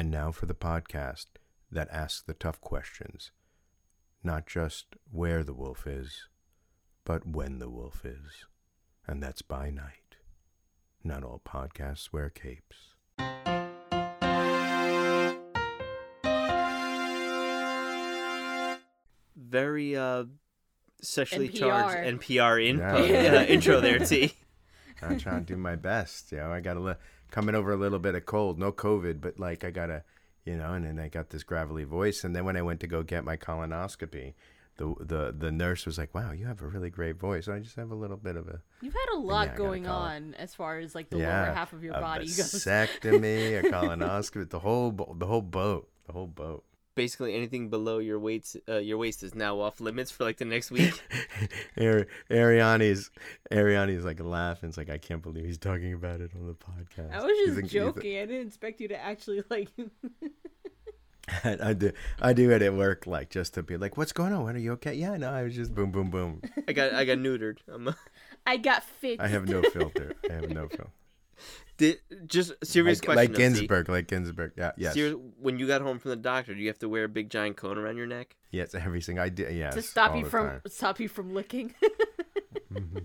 And now for the podcast that asks the tough questions. Not just where the wolf is, but when the wolf is. And that's by night. Not all podcasts wear capes. Very uh, sexually NPR. charged NPR info, Yeah. uh, intro there, T. I'm trying to do my best. You know, I got a li- coming over a little bit of cold, no COVID, but like I gotta, you know, and then I got this gravelly voice. And then when I went to go get my colonoscopy, the the the nurse was like, "Wow, you have a really great voice." I just have a little bit of a You've had a lot gotta going on as far as like the yeah, lower half of your body goes. vasectomy, a colonoscopy, the whole the whole boat, the whole boat. Basically, anything below your weight, uh, your waist is now off limits for like the next week. Ari- Ariani's Ariani's like laughing. It's like I can't believe he's talking about it on the podcast. I was just think- you thi- joking. I didn't expect you to actually like. I do I do it at work, like just to be like, "What's going on? What are you okay?" Yeah, no, I was just boom, boom, boom. I got, I got neutered. I'm, uh, I got fit. I have no filter. I have no filter. Did just serious Like, question. like though, T. Ginsburg, like Ginsburg. Yeah, yes, Serious- when you got home from the doctor, do you have to wear a big giant cone around your neck? yes, everything I did. Yes, to stop you from time. stop you from licking. Mm-hmm.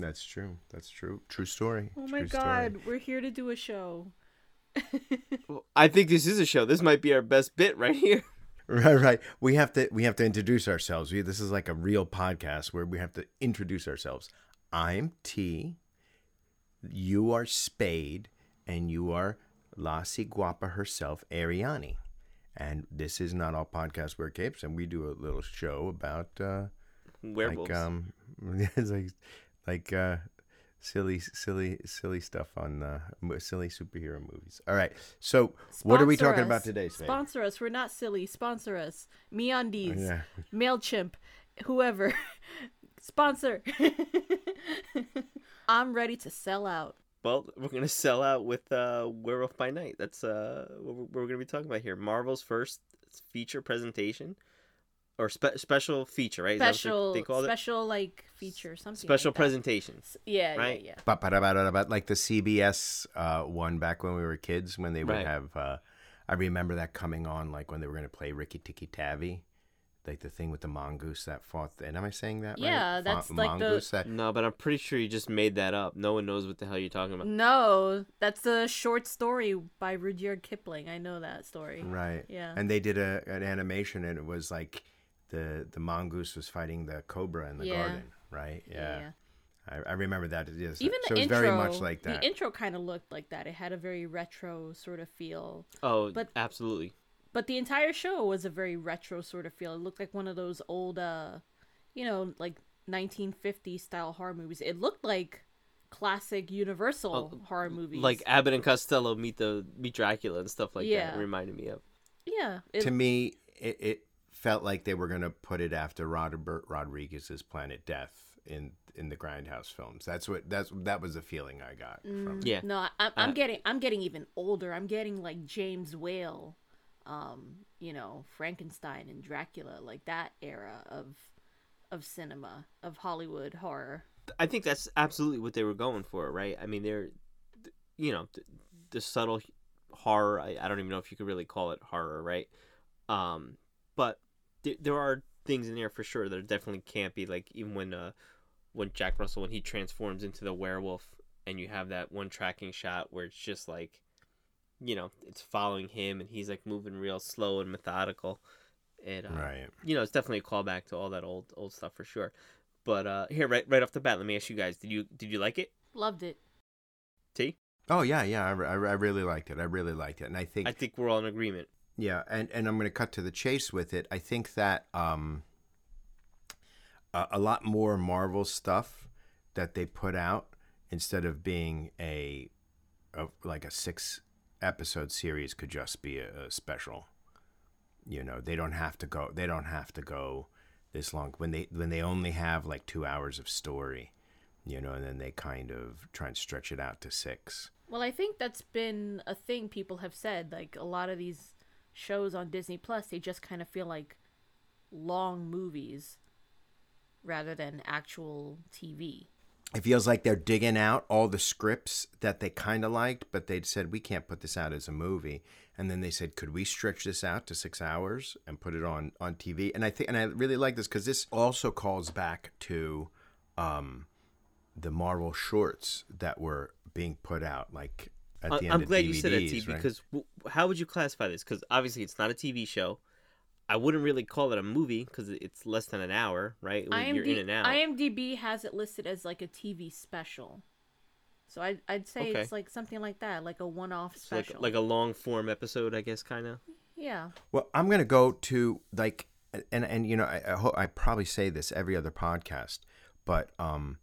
That's true. That's true. True story. oh my True story. god, we're here to do a show. Well, I think this is a show. This might be our best bit right here. Right, right. We have to we have to introduce ourselves. We, this is like a real podcast where we have to introduce ourselves. I'm T. You are Spade, and you are La Guapa herself, Ariani. And this is not all podcasts wear capes, and we do a little show about uh, Werewolves. like um, it's like like uh, silly, silly, silly stuff on uh, silly superhero movies. All right. So, what are we talking us. about today, Spade? Sponsor us. We're not silly. Sponsor us. MeUndies, Yeah. Mailchimp, whoever. Sponsor. I'm ready to sell out. Well, we're gonna sell out with uh, Werewolf by Night. That's uh, what we're, gonna be talking about here. Marvel's first feature presentation, or spe- special feature, right? Is that what Special, they called it? special like feature, something. Special like that. presentations. Yeah, right? yeah, yeah. But but about about like the CBS uh, one back when we were kids when they would Right. have. Uh, I remember that coming on like when they were going to play Rikki Tikki Tavi, like the thing with the mongoose that fought. And am I saying that right? Yeah, Fa- that's like the- mongoose that. No, but I'm pretty sure you just made that up. No one knows what the hell you're talking about. No, that's a short story by Rudyard Kipling. I know that story. Right. Yeah. And they did a an animation, and it was like the the mongoose was fighting the cobra in the Yeah. garden. Right. Yeah. yeah. I, I remember that. It is. Even so the it was intro, very much like that. the intro kind of looked like that. It had a very retro sort of feel. Oh, But- absolutely. But the entire show was a very retro sort of feel. It looked like one of those old, uh, you know, like 1950s style horror movies. It looked like classic Universal horror movies. Oh, Like Abbott and Costello meet the meet Dracula and stuff like Yeah. that. It reminded me of. yeah, it, to me, it, it felt like they were going to put it after Robert Rodriguez's Planet Death in in the Grindhouse films. That's what that's that was the feeling I got from. Yeah. no, I, I'm, I'm Uh, getting, I'm getting even older. I'm getting like James Whale, um, you know, Frankenstein and Dracula, like that era of, of cinema, of Hollywood horror. I think that's absolutely what they were going for, right? I mean, they're, you know, the, the subtle horror. I, I don't even know if you could really call it horror, right? Um, but th- there are things in there for sure that are definitely campy. Like even when, uh, when Jack Russell when he transforms into the werewolf, and you have that one tracking shot where it's just like, you know, it's following him, and he's like moving real slow and methodical. And uh, Right. you know, it's definitely a callback to all that old old stuff for sure. But uh here, right right off the bat, let me ask you guys: Did you did you like it? Loved it. T? Oh yeah, yeah. I, I, I really liked it. I really liked it, and I think I think we're all in agreement. Yeah, and, and I'm going to cut to the chase with it. I think that um, a, a lot more Marvel stuff that they put out instead of being a, a like a six episode series could just be a, a special. You know, they don't have to go. They don't have to go this long when they when they only have like two hours of story. You know, and then they kind of try and stretch it out to six. Well, I think that's been a thing people have said. Like a lot of these shows on Disney Plus, they just kind of feel like long movies rather than actual TV. It feels like they're digging out all the scripts that they kind of liked, but they'd said we can't put this out as a movie, and then they said, could we stretch this out to six hours and put it on on TV? And I think, and I really like this because this also calls back to um, the Marvel shorts that were being put out, like at the I- end I'm glad DVDs, you said that, T, right? because w- how would you classify this? Because obviously it's not a TV show. I wouldn't really call it a movie because it's less than an hour, right? Like, You're in IMD- and out. IMDb has it listed as like a TV special. So I'd, I'd say Okay. it's like something like that, like a one-off It's like special. like a long form episode, I guess, kind of. yeah. Well, I'm gonna go to like, and and you know, I I, ho- I probably say this every other podcast, but um,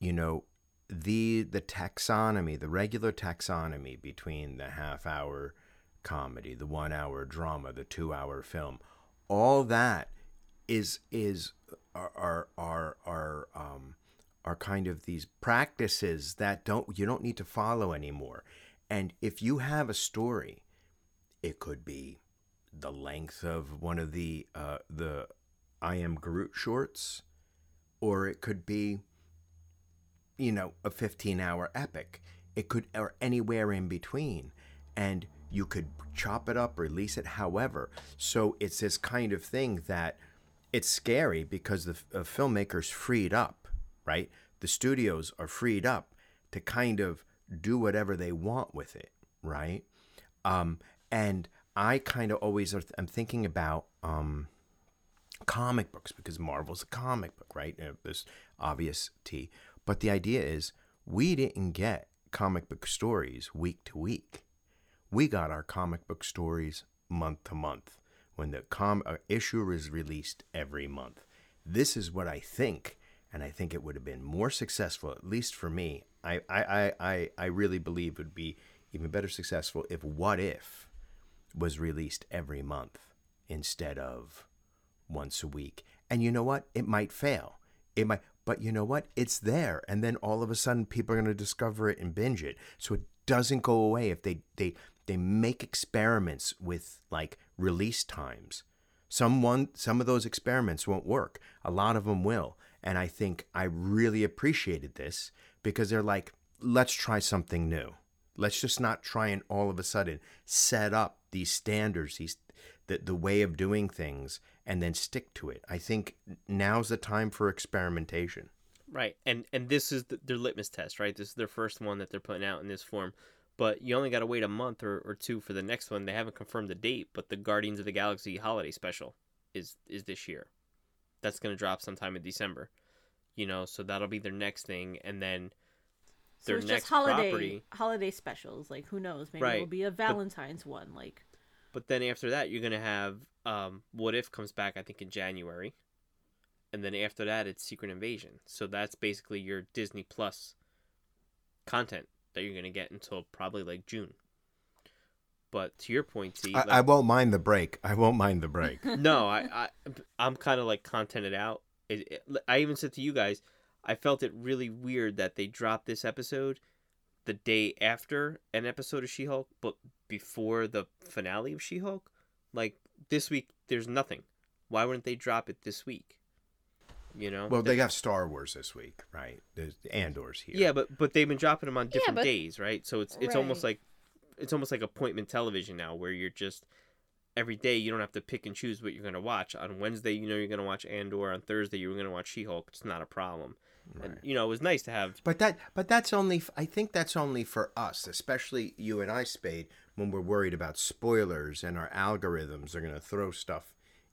you know, the the taxonomy, the regular taxonomy between the half hour comedy, the one hour drama, the two hour film, all that is is are are are, um are kind of these practices that don't you don't need to follow anymore. And if you have a story it could be the length of one of the uh, the I am Groot shorts, or it could be, you know, a 15 hour epic. It could, or anywhere in between. And you could chop it up, release it however. So it's this kind of thing that it's scary because the uh, filmmakers freed up, right? The studios are freed up to kind of do whatever they want with it, right? Um, and I kind of always are I'm thinking about um, comic books because Marvel's a comic book, right? Uh, There's obvious T. But the idea is we didn't get comic book stories week to week. We got our comic book stories month to month when the com uh, issue is released every month. This is what I think, and I think it would have been more successful, at least for me. I I, I, I, really believe it would be even better successful if What If was released every month instead of once a week. And you know what? It might fail. It might, but you know what? It's there, and then all of a sudden, people are going to discover it and binge it. So it doesn't go away if they they they make experiments with like release times. Some one, some of those experiments won't work. A lot of them will, and I think I really appreciated this because they're like, let's try something new. Let's just not try and all of a sudden set up these standards, these the, the way of doing things, and then stick to it. I think now's the time for experimentation. Right, and and this is the, their litmus test, right? This is their first one that they're putting out in this form. But you only got to wait a month or, or two for the next one. They haven't confirmed the date, but the Guardians of the Galaxy holiday special is is this year. That's going to drop sometime in December. You know, so that'll be their next thing, and then So their it's next just holiday property. holiday specials. Like who knows? Maybe Right, it'll be a Valentine's one. Like But then after that, you're gonna have um, What If comes back, I think in January, and then after that, it's Secret Invasion. So that's basically your Disney Plus content that you're gonna get until probably like June. But to your point, T, I, like, I won't mind the break. I won't mind the break. no, I, I I'm kind of like contented out. It, it, I even said to you guys, I felt it really weird that they dropped this episode the day after an episode of She-Hulk, but before the finale of She-Hulk. Like this week, there's nothing. Why wouldn't they drop it this week? You know. well, they got Star Wars this week, right? There's Andor's here. Yeah, but but they've been dropping them on different but- days, right? So it's it's almost like it's almost like appointment television now, where you're just every day you don't have to pick and choose what you're going to watch. On Wednesday, you know you're going to watch Andor. On Thursday, you're going to watch She-Hulk. It's not a problem. And Right. you know it was nice to have. But that, but that's only. I think that's only for us, especially you and I, Spade, when we're worried about spoilers and our algorithms are going to throw stuff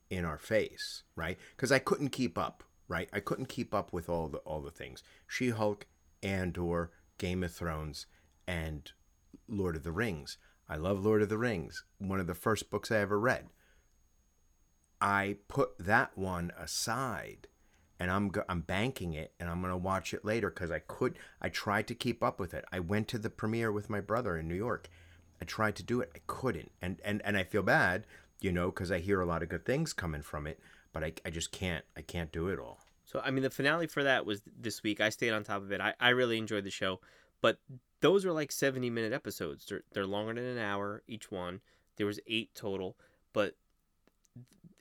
in our face, right? Because I couldn't keep up, right? I couldn't keep up with all the all the things: She-Hulk, Andor, Game of Thrones, and Lord of the Rings. I love Lord of the Rings. One of the first books I ever read. I put that one aside and I'm I'm banking it and I'm going to watch it later cuz I could I tried to keep up with it. I went to the premiere with my brother in New York. I tried to do it. I couldn't. And and and I feel bad, you know, cuz I hear a lot of good things coming from it, but I I just can't I can't do it all. So I mean, the finale for that was this week. I stayed on top of it. I, I really enjoyed the show, but those are like 70 minute episodes. They're they're longer than an hour each one. There was eight total, but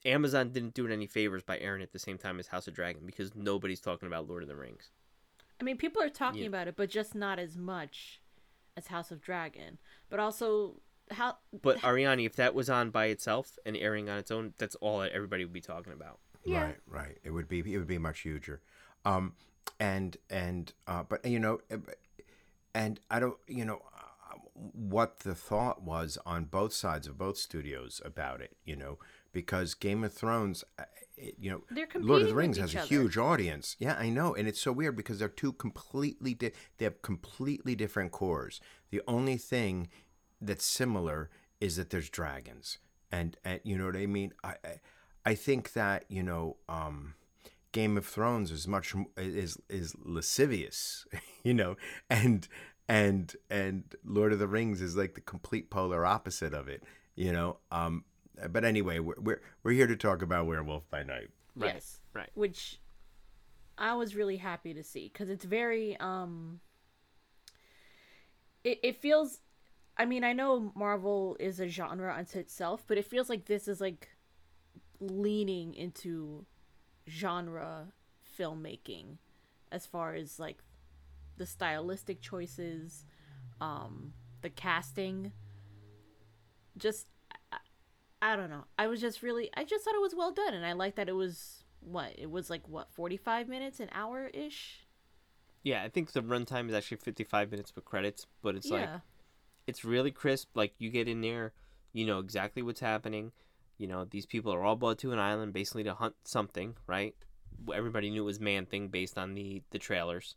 Amazon didn't do it any favors by airing it at the same time as House of Dragon because nobody's talking about Lord of the Rings. I mean, people are talking Yeah. about it, but just not as much as House of Dragon. But also, how But Ariani, if that was on by itself and airing on its own, that's all that everybody would be talking about. Yeah. Right, right. It would be it would be much huger. Um and and uh but you know uh, and I don't you know uh, what the thought was on both sides of both studios about it, you know, because Game of Thrones uh, it, you know Lord of the Rings has a other. huge audience. Yeah, I know, and it's so weird because they're two completely di- they have completely different cores. The only thing that's similar is that there's dragons, and and you know what I mean. I I, I think that you know. um Game of Thrones is much is is lascivious, you know, and and and Lord of the Rings is like the complete polar opposite of it, you know. Um, but anyway, we're we're, we're here to talk about Werewolf by Night. Right. yes, Right. which I was really happy to see because it's very um. It it feels, I mean, I know Marvel is a genre unto itself, but it feels like this is like leaning into genre filmmaking as far as like the stylistic choices, um, the casting. Just, I, I don't know. I was just really, I just thought it was well done, and I like that it was what it was like what forty five minutes, an hour ish. Yeah, I think the runtime is actually 55 minutes with credits, but it's like Yeah, it's really crisp. Like you get in there, you know exactly what's happening. You know these people are all brought to an island basically to hunt something, right? Everybody knew it was Man Thing based on the the trailers,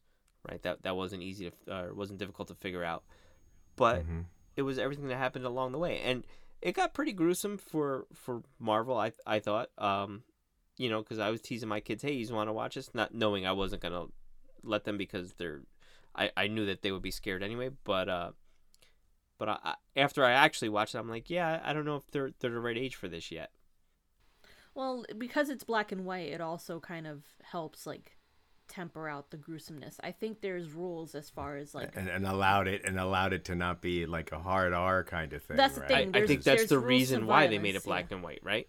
right? That that wasn't easy to, uh, wasn't difficult to figure out, but Mhm. it was everything that happened along the way, and it got pretty gruesome for for Marvel. I I thought, um, you know, because I was teasing my kids, hey, you want to watch this? Not knowing I wasn't gonna let them because they're, I I knew that they would be scared anyway, but uh. But I, I, after I actually watched it, I'm like, yeah, I don't know if they're they're the right age for this yet. well, because it's black and white, it also kind of helps like temper out the gruesomeness. I think there's rules as far as like and, and allowed it and allowed it to not be like a hard R kind of thing. That's the right? I, thing. I There's- think that's the reason to why they made it black yeah. and white, right?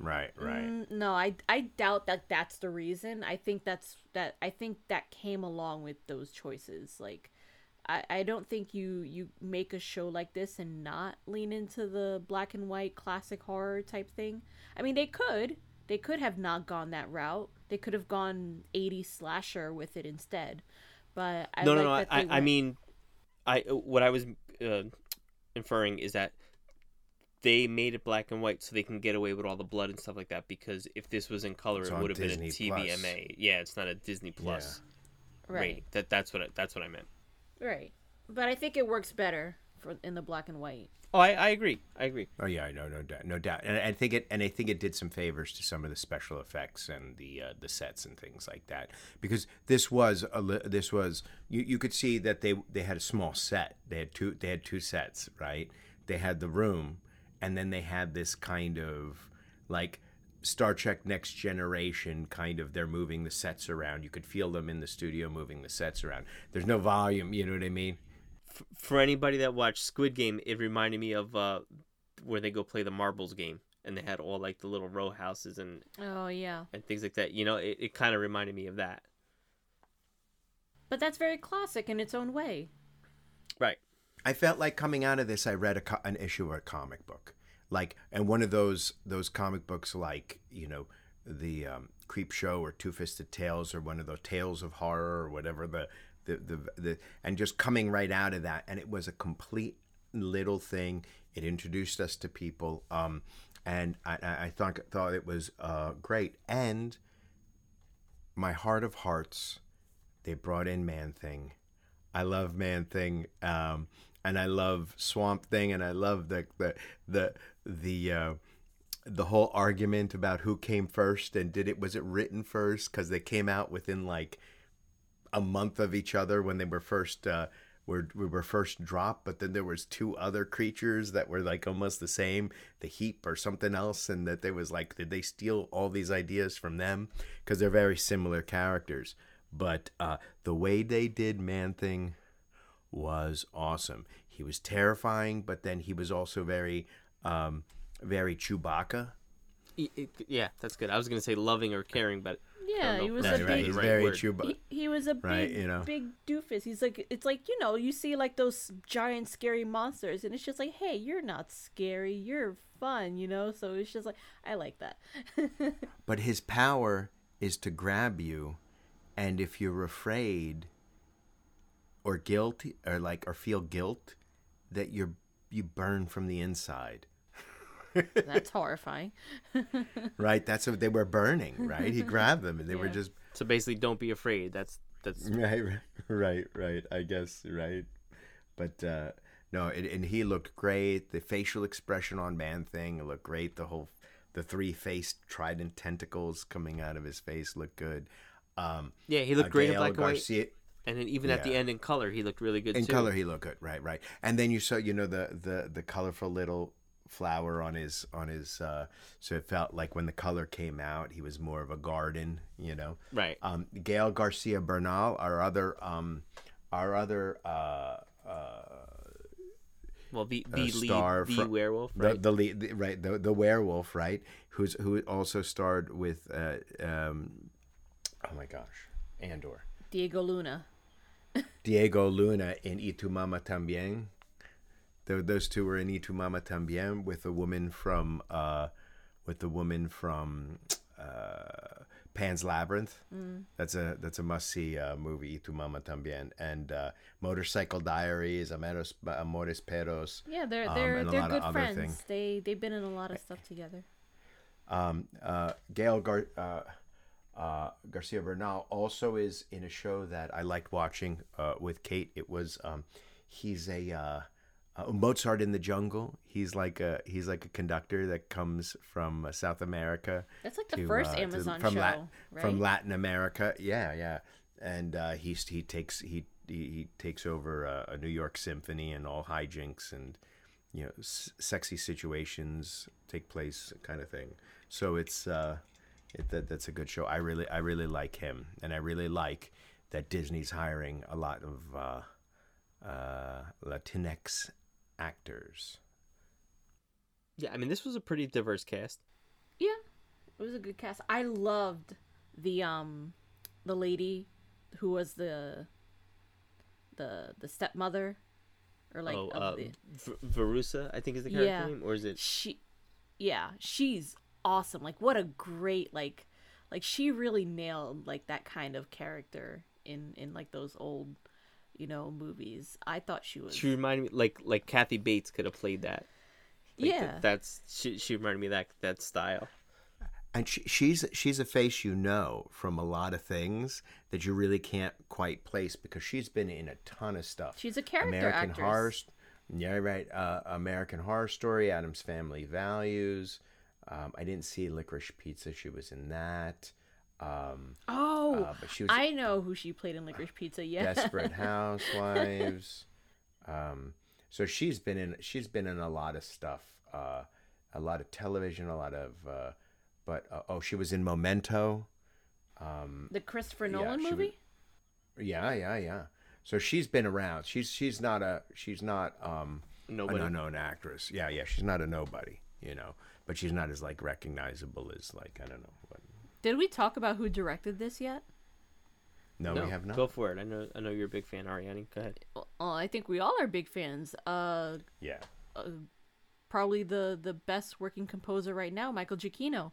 Right, right. Mm, no, I I doubt that that's the reason. I think that's that I think that came along with those choices. Like I I don't think you you make a show like this and not lean into the black and white classic horror type thing. I mean, they could. They could have not gone that route. They could have gone 80 slasher with it instead. But I no, like no, no. that I, I mean, I what I was uh, inferring is that they made it black and white so they can get away with all the blood and stuff like that. Because if this was in color, It's it would have been a Disney Plus. TVMA. Yeah, it's not a Disney Plus right. rating. That that's what I, that's what I meant. Right. But I think it works better for in the black and white. Oh, I, I agree. I agree. Oh yeah, no, no doubt, no doubt, and I think it, and I think it did some favors to some of the special effects and the uh, the sets and things like that, because this was a li- this was you, you could see that they they had a small set. They had two they had two sets, right? They had the room, and then they had this kind of like Star Trek Next Generation kind of they're moving the sets around. You could feel them in the studio moving the sets around. There's no volume, you know what I mean? For anybody that watched Squid Game, it reminded me of uh, where they go play the marbles game, and they had all like the little row houses and Oh yeah. and things like that. You know, it, it kind of reminded me of that. But that's very classic in its own way. Right. I felt like coming out of this, I read a co- an issue of a comic book, like, and one of those those comic books, like you know, the um, Creep Show or Two Fisted Tales or one of those Tales of Horror or whatever the the, the the and just coming right out of that, and it was a complete little thing. It introduced us to people, um, and I, I I thought thought it was uh, great. And my heart of hearts, they brought in Man Thing. I love Man Thing, um, and I love Swamp Thing, and I love the the the the uh, the whole argument about who came first and did it was it written first because they came out within like a month of each other when they were first uh, were we were first dropped, but then there was two other creatures that were like almost the same, the heap or something else, and that there was like did they steal all these ideas from them because they're very similar characters. But uh, the way they did Man Thing was awesome. He was terrifying, but then he was also very, um, very Chewbacca. Yeah, that's good. I was gonna say loving or caring, but Yeah, he was that's a right, big. he's right very word. Chuba. He, he was a big, Right, you know. big doofus. He's like, it's like you know, you see like those giant scary monsters, and it's just like, hey, you're not scary, you're fun, you know. So it's just like, I like that. But his power is to grab you, and if you're afraid or guilty or like or feel guilt, that you're you burn from the inside. That's horrifying. Right? That's what they were burning, right? He grabbed them and they were just So basically, don't be afraid. That's that's right, right, right, right. I guess right, but uh, no, it, and he looked great. The facial expression on Man Thing looked great. The whole, the three faced trident tentacles coming out of his face looked good. Um, yeah. He looked uh, great in Gael black and white, Garcia, and then even at the end in color, he looked really good in too. color he looked good. Right, right. And then you saw, you know, the the the colorful little flower on his on his. Uh, so it felt like when the color came out, he was more of a garden. You know. Right. um, Gael Garcia Bernal, our other, um, our other uh, uh, Well, the a the lead, star the from- werewolf, the right? the lead, the, right, the the werewolf, right? Who's who also starred with, uh, um, oh my gosh, Andor, Diego Luna. Diego Luna in Y tu mama también. Those two were in Y tu mama también with a woman from, uh, with the woman from. Uh, Pan's Labyrinth. That's a that's a must see uh, movie. Y tu mama también and uh, Motorcycle Diaries, Amores, Amores Perros. Yeah, they're Um, they're a they're good friends. They they've been in a lot of stuff together. Um, uh, Gael Gar- uh, uh, Garcia Bernal also is in a show that I liked watching uh, with Kate. It was um, he's a uh, uh, Mozart in the Jungle. He's like a he's like a conductor that comes from uh, South America. That's like the to, first uh, to- Amazon from show, Lat- right? from Latin America. Yeah, yeah, and uh, he's he takes he he, he takes over a, a New York symphony and all hijinks and you know s- sexy situations take place kind of thing. So it's uh, it, that that's a good show. I really I really like him, and I really like that Disney's hiring a lot of uh, uh, Latinx actors. yeah, I mean, this was a pretty diverse cast. Yeah, it was a good cast. I loved the um the lady who was the the the stepmother or like oh, uh, the, V- Verussa, I think is the character Yeah. name, or is it? she yeah she's awesome like what a great like like she really nailed like that kind of character in in like those old you know movies i thought she was She reminded me like like Kathy Bates could have played that. Like, yeah that- that's she. She reminded me of that that style. And she, she's she's a face you know from a lot of things that you really can't quite place because she's been in a ton of stuff. she's a character American actress Horror, yeah, right. Uh, American Horror Story, Addams Family Values. Um, I didn't see Licorice Pizza. She was in that. Um, oh uh, but she was i know who she played in licorice pizza yeah Desperate Housewives. Um, so she's been in she's been in a lot of stuff, uh, a lot of television, a lot of. Uh, but uh, oh, she was in Memento. Um, the christopher Yeah, nolan she was- movie yeah, yeah, yeah. So she's been around. She's she's not a she's not um, Nobody. an unknown actress. Yeah, yeah. She's not a nobody, you know. But she's not as like recognizable as like I don't know. What. did we talk about who directed this yet No, no, we have not. Go for it. I know. I know you're a big fan, Ariane. Go ahead. well, i think we all are big fans uh Yeah. probably the the best working composer right now, Michael Giacchino.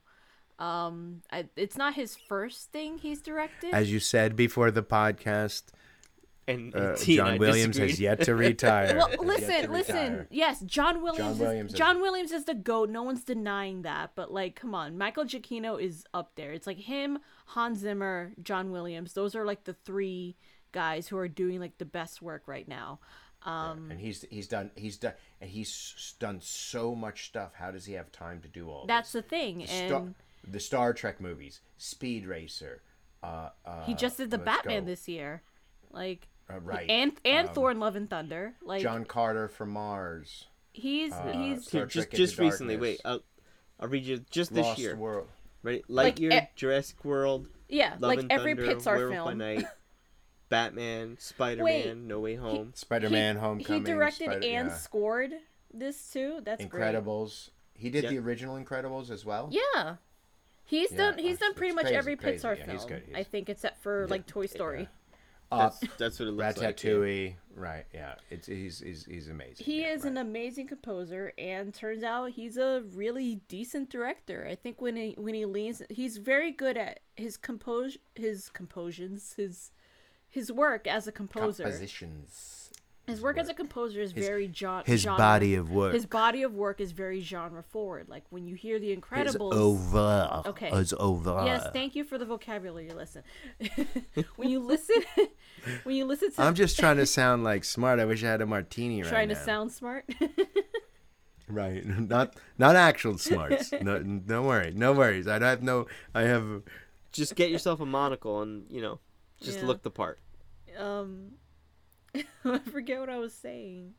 Um, I, it's not his first thing he's directed. As you said before the podcast, And, uh, and Tina John Williams has yet to retire. well, listen, to listen. retire. Yes, John Williams. Williams is, is- John Williams is the goat. No one's denying that. But like, come on, Michael Giacchino is up there. It's like him, Hans Zimmer, John Williams. Those are like the three guys who are doing like the best work right now. Um, and he's he's done he's done and he's done so much stuff. How does he have time to do all that's this? the thing, The and Star, the Star Trek movies, Speed Racer. Uh, uh, he just did the Batman go. this year, like. Uh, right. And and Um, Thor and Love and Thunder, like John Carter from Mars. he's uh, he's Star Here, just Trek just recently. Darkness. Wait, I'll, I'll read you just this Lost year. World. Right, Like, Lightyear, e- Jurassic World, yeah, Love like and every Thunder, Pixar Werewolf by film. Night, Batman, Spider Man, No Way Home. Spider-Man: he, Homecoming. He directed Spider- and yeah. scored this too. That's great. Incredibles. He did Yeah. the original Incredibles as well. Yeah, He's Yeah, done. He's done pretty much crazy, every crazy. Pixar Yeah, film. he's good, I think except for like Toy Story. Up, That's, that's what it looks like. yeah. Ratatouille, right? Yeah, it's he's he's, he's amazing. He yeah, is right. an amazing composer, and turns out he's a really decent director. I think when he when he leans, he's very good at his compose his compositions, his his work as a composer. compositions. His work as a composer is very jo- His genre. body of work. His body of work is very genre forward. Like when you hear The is Incredibles. over. Okay. it's over. Yes, thank you for the vocabulary. Listen, when you listen, when you listen to I'm just trying to sound like smart. I wish I had a martini right trying now. to sound smart. right. Not not actual smarts. no, don't worry. No worries. I have no. I have. Just get yourself a monocle and you know, just Yeah. look the part. um I forget what I was saying.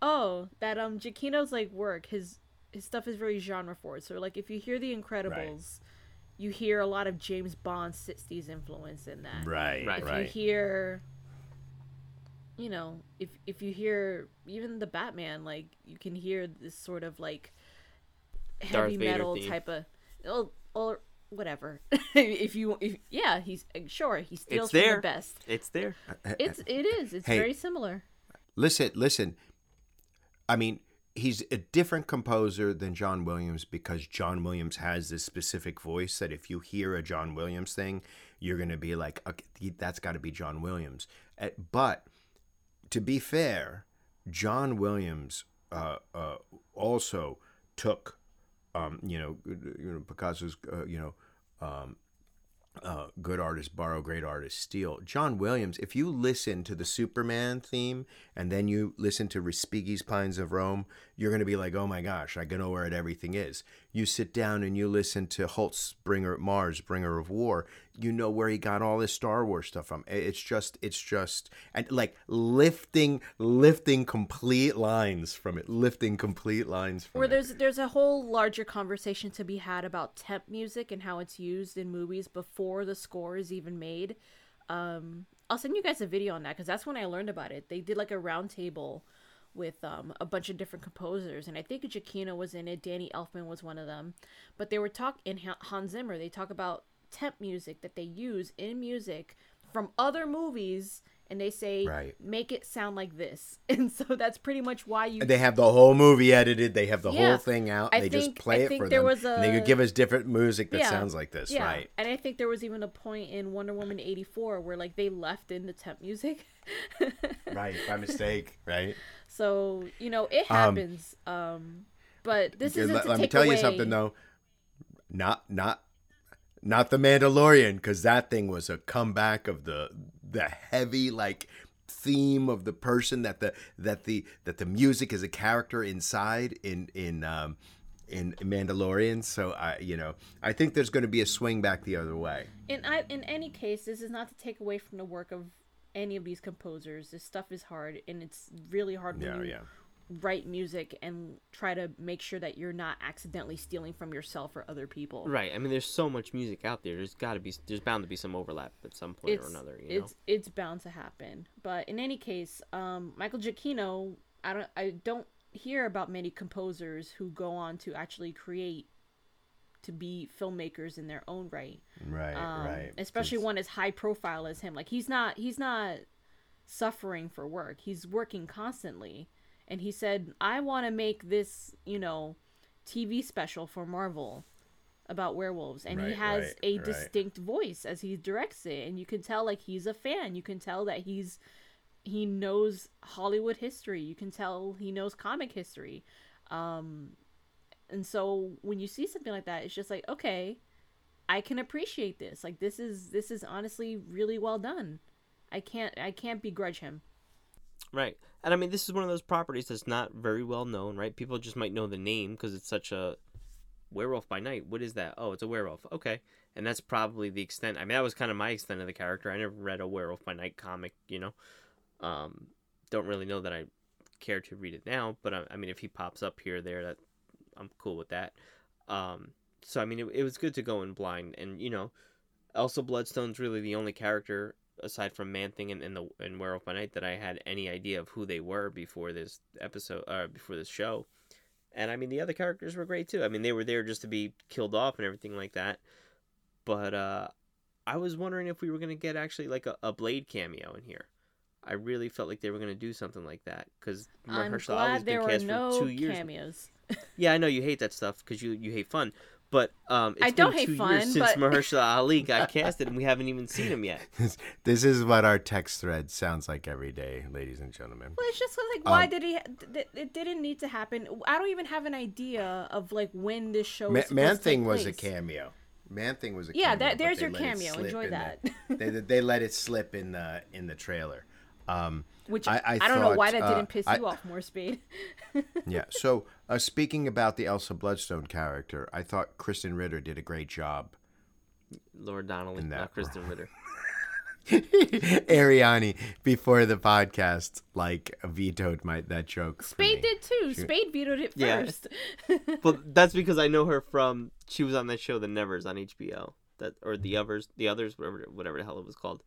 Oh, that um Giacchino's like work, his his stuff is very genre forward. So like if you hear The Incredibles, you hear a lot of James Bond 60s influence in that. Right. Right. If Right. you hear you know, if if you hear even the Batman, like you can hear this sort of like heavy Vader metal theme. type of or, or whatever. if you if yeah, he's sure he steals from there. the best. It's there. It's it is. It's Hey. very similar. listen, listen. I mean, he's a different composer than John Williams because John Williams has this specific voice that if you hear a John Williams thing, you're going to be like, okay, that's got to be John Williams. Uh, But to be fair, John Williams uh, uh, also took, um, you know, you know Picasso's, uh, you know, um, uh, good artists borrow, great artists steal. John Williams, if you listen to the Superman theme and then you listen to Respighi's Pines of Rome, you're going to be like, oh my gosh, I know where everything is. You sit down and you listen to Holst, Bringer Mars, Bringer of War, you know where he got all this Star Wars stuff from. It's just, it's just, and like lifting, lifting complete lines from it, lifting complete lines from Where it. there's there's a whole larger conversation to be had about temp music and how it's used in movies before the score is even made. Um, I'll send you guys a video on that because that's when I learned about it. They did like a roundtable with um, a bunch of different composers, and I think Giacchino was in it. Danny Elfman was one of them, but they were talk in Hans Zimmer. They talk about temp music that they use in music from other movies, and they say Right. make it sound like this. And so that's pretty much why you They have the whole movie edited. They have the Yeah. whole thing out. I they think- just play I it for there them. was and they could give us different music that Yeah. sounds like this, Yeah, right? and I think there was even a point in Wonder Woman eighty four where like they left in the temp music. Right, by mistake, right? so you know it happens. Um, but this isn't to let me tell away... you something though. Not not not the Mandalorian, because that thing was a comeback of the the heavy like theme of the person that the that the that the music is a character inside in in um in Mandalorian. So I you know I think there's going to be a swing back the other way. In I, in any case, this is not to take away from the work of any of these composers. This stuff is hard, and it's really hard Yeah, yeah. Write music and try to make sure that you're not accidentally stealing from yourself or other people. Right. I mean, there's so much music out there. There's got to be. There's bound to be some overlap at some point it's, or another. You know. it's it's bound to happen. But in any case, um, Michael Giacchino, I don't I don't hear about many composers who go on to actually create to be filmmakers in their own right. Right, Um, right. Especially It's- one as high profile as him. Like he's not he's not suffering for work. He's working constantly. And he said, "I want to make this, you know, TV special for Marvel." about werewolves. And he has right, a right. distinct voice as he directs it and you can tell like he's a fan. You can tell that he's he knows hollywood history. You can tell he knows comic history. Um and so when you see something like that it's just like okay i can appreciate this. Like this is this is honestly really well done. I can't i can't begrudge him Right. And I mean, this is one of those properties that's not very well known, right? People just might know the name because it's such a werewolf by night. What is that? Oh, it's a werewolf. Okay. And that's probably the extent. I mean, that was kind of my extent of the character. I never read a werewolf by night comic, you know. Um, don't really know that I care to read it now, but I, I mean, if he pops up here or there, that I'm cool with that. Um, so I mean, it, it was good to go in blind, and you know, Elsa Bloodstone's really the only character aside from Man Thing and, and the and Werewolf by Night that I had any idea of who they were before this episode, uh, before this show, And I mean, the other characters were great too. I mean, they were there just to be killed off and everything like that. But uh, I was wondering if we were gonna get actually like a, a Blade cameo in here. I really felt like they were gonna do something like that because Mahershala Ali's been cast no for two years. cameos. Yeah, I know you hate that stuff because you you hate fun. But um, it's I don't been hate two fun, years since Mahershala Ali got casted, and we haven't even seen him yet. This, this is what our text thread sounds like every day, ladies and gentlemen. Well, it's just like, why Um, did he? th- It didn't need to happen. I don't even have an idea of like when this show. Ma- is Man Thing was a cameo. Man Thing was a Yeah, cameo, that- there's they your cameo. slip Enjoy in that. The, they they let it slip in the in the trailer. Um, Which I- I, I don't know why that uh, didn't piss I- you off more, Spade. yeah. So uh, speaking about the Elsa Bloodstone character, I thought Krysten Ritter did a great job. Laura Donnelly, In that not Krysten Ritter. Ariani before the podcast like vetoed my that joke. Spade did too. Spade vetoed it Yeah. first. Well, that's because I know her from she was on that show, The Nevers, on HBO. That or the others, the others, whatever, whatever the hell it was called.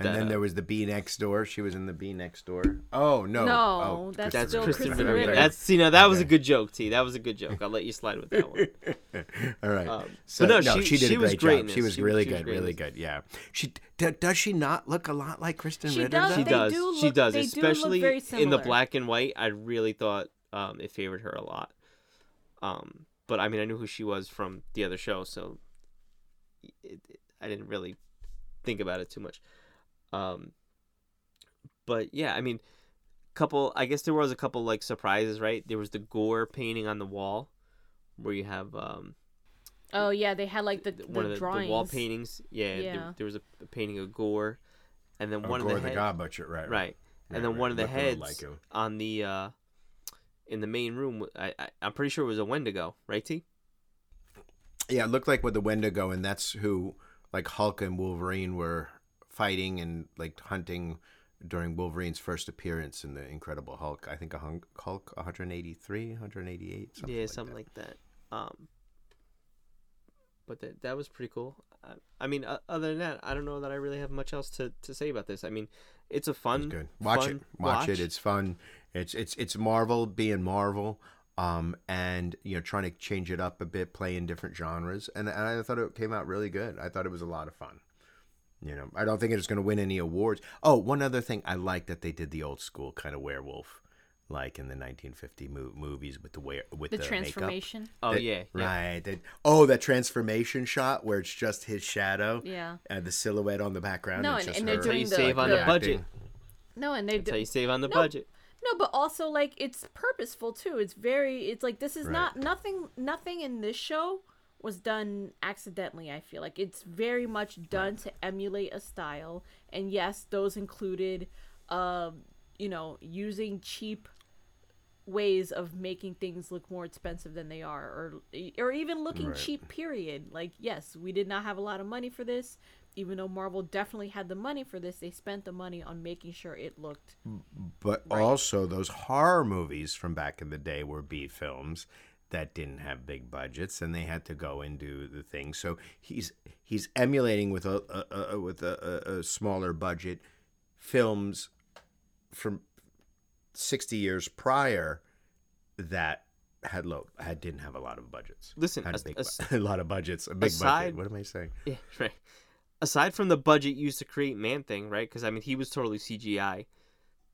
And then there was the Bee Next Door. She was in the Bee Next Door. Oh no, No, oh, that's Krysten That's still Ritter. Krysten Krysten Ritter. Ritter. That's see now that was a good joke, T. That was a good joke. I'll let you slide with that one. All right. Um, so but no, no, she, she- did she a was great, great job. in She was She- really she was good, great really good. Yeah. She d- does she not look a lot like Krysten She Ritter? does. She does. do she look- does, they do look especially very in the black and white. I really thought um, it favored her a lot. Um, but I mean, I knew who she was from the other show, so it, it- I didn't really think about it too much. Um, but yeah, I mean, couple. I guess there was a couple like surprises, right? There was the gore painting on the wall, where you have um, Oh yeah, they had like the, the one of the, drawings. the wall paintings. Yeah, Yeah. There, there was a, a painting of Gorr, and then Oh, one Gorr of the, the heads, God Butcher, right? right, Right. and then right. one of the Look a little heads like on the uh, in the main room. I, I I'm pretty sure it was a Wendigo, right? T. Yeah, it looked like with the Wendigo, and that's who like Hulk and Wolverine were fighting and like hunting during Wolverine's first appearance in the Incredible Hulk. I think a Hulk 183, 188, something yeah, like something that. like that. Um, but that that was pretty cool. I, I mean, uh, other than that, I don't know that I really have much else to, to say about this. I mean, it's a fun, It's good. Watch fun it. Watch, it. It's fun. It's it's it's Marvel being Marvel. Um, and you know, trying to change it up a bit, play in different genres, and, and I thought it came out really good. I thought it was a lot of fun. You know, I don't think it's going to win any awards. Oh, one other thing, I like that they did the old school kind of werewolf, like in the 1950 mo- movies with the were with the the, transformation. Oh Makeup. yeah, That- yeah. right. That, oh, that transformation shot where it's just his shadow Yeah. and the silhouette on the background. No, it's and- just and they're doing you the- save on the the budget. No, and they That's how you save on the No. budget. No, but also like it's purposeful too. It's very. It's like this is Right. not nothing. Nothing in this show was done accidentally. I feel like. It's very much done to emulate a style, and yes, those included, um, you know, using cheap ways of making things look more expensive than they are or or even looking Right. cheap period. Like yes we did not have a lot of money for this. Even though marvel definitely had the money for this they spent the money on making sure it looked But also, those horror movies from back in the day were B films that didn't have big budgets, and they had to go and do the thing. So he's he's emulating with a, a, a with a, a, smaller budget films from sixty years prior that had low had didn't have a lot of budgets. Listen, a, big, a lot of budgets, a big aside- budget. What am I saying? Yeah, right. Aside from the budget used to create Man Thing, right? Because I mean, he was totally CGI.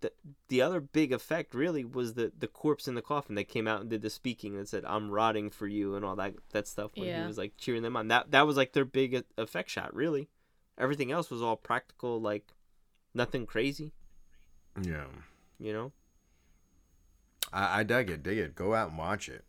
The the other big effect really was the the corpse in the coffin that came out and did the speaking that said "I'm rotting for you" and all that that stuff when Yeah. he was like cheering them on. That that was like their big effect shot. Really, everything else was all practical, like nothing crazy. Yeah, You know. I, I dug it. Dig it. Go out and watch it.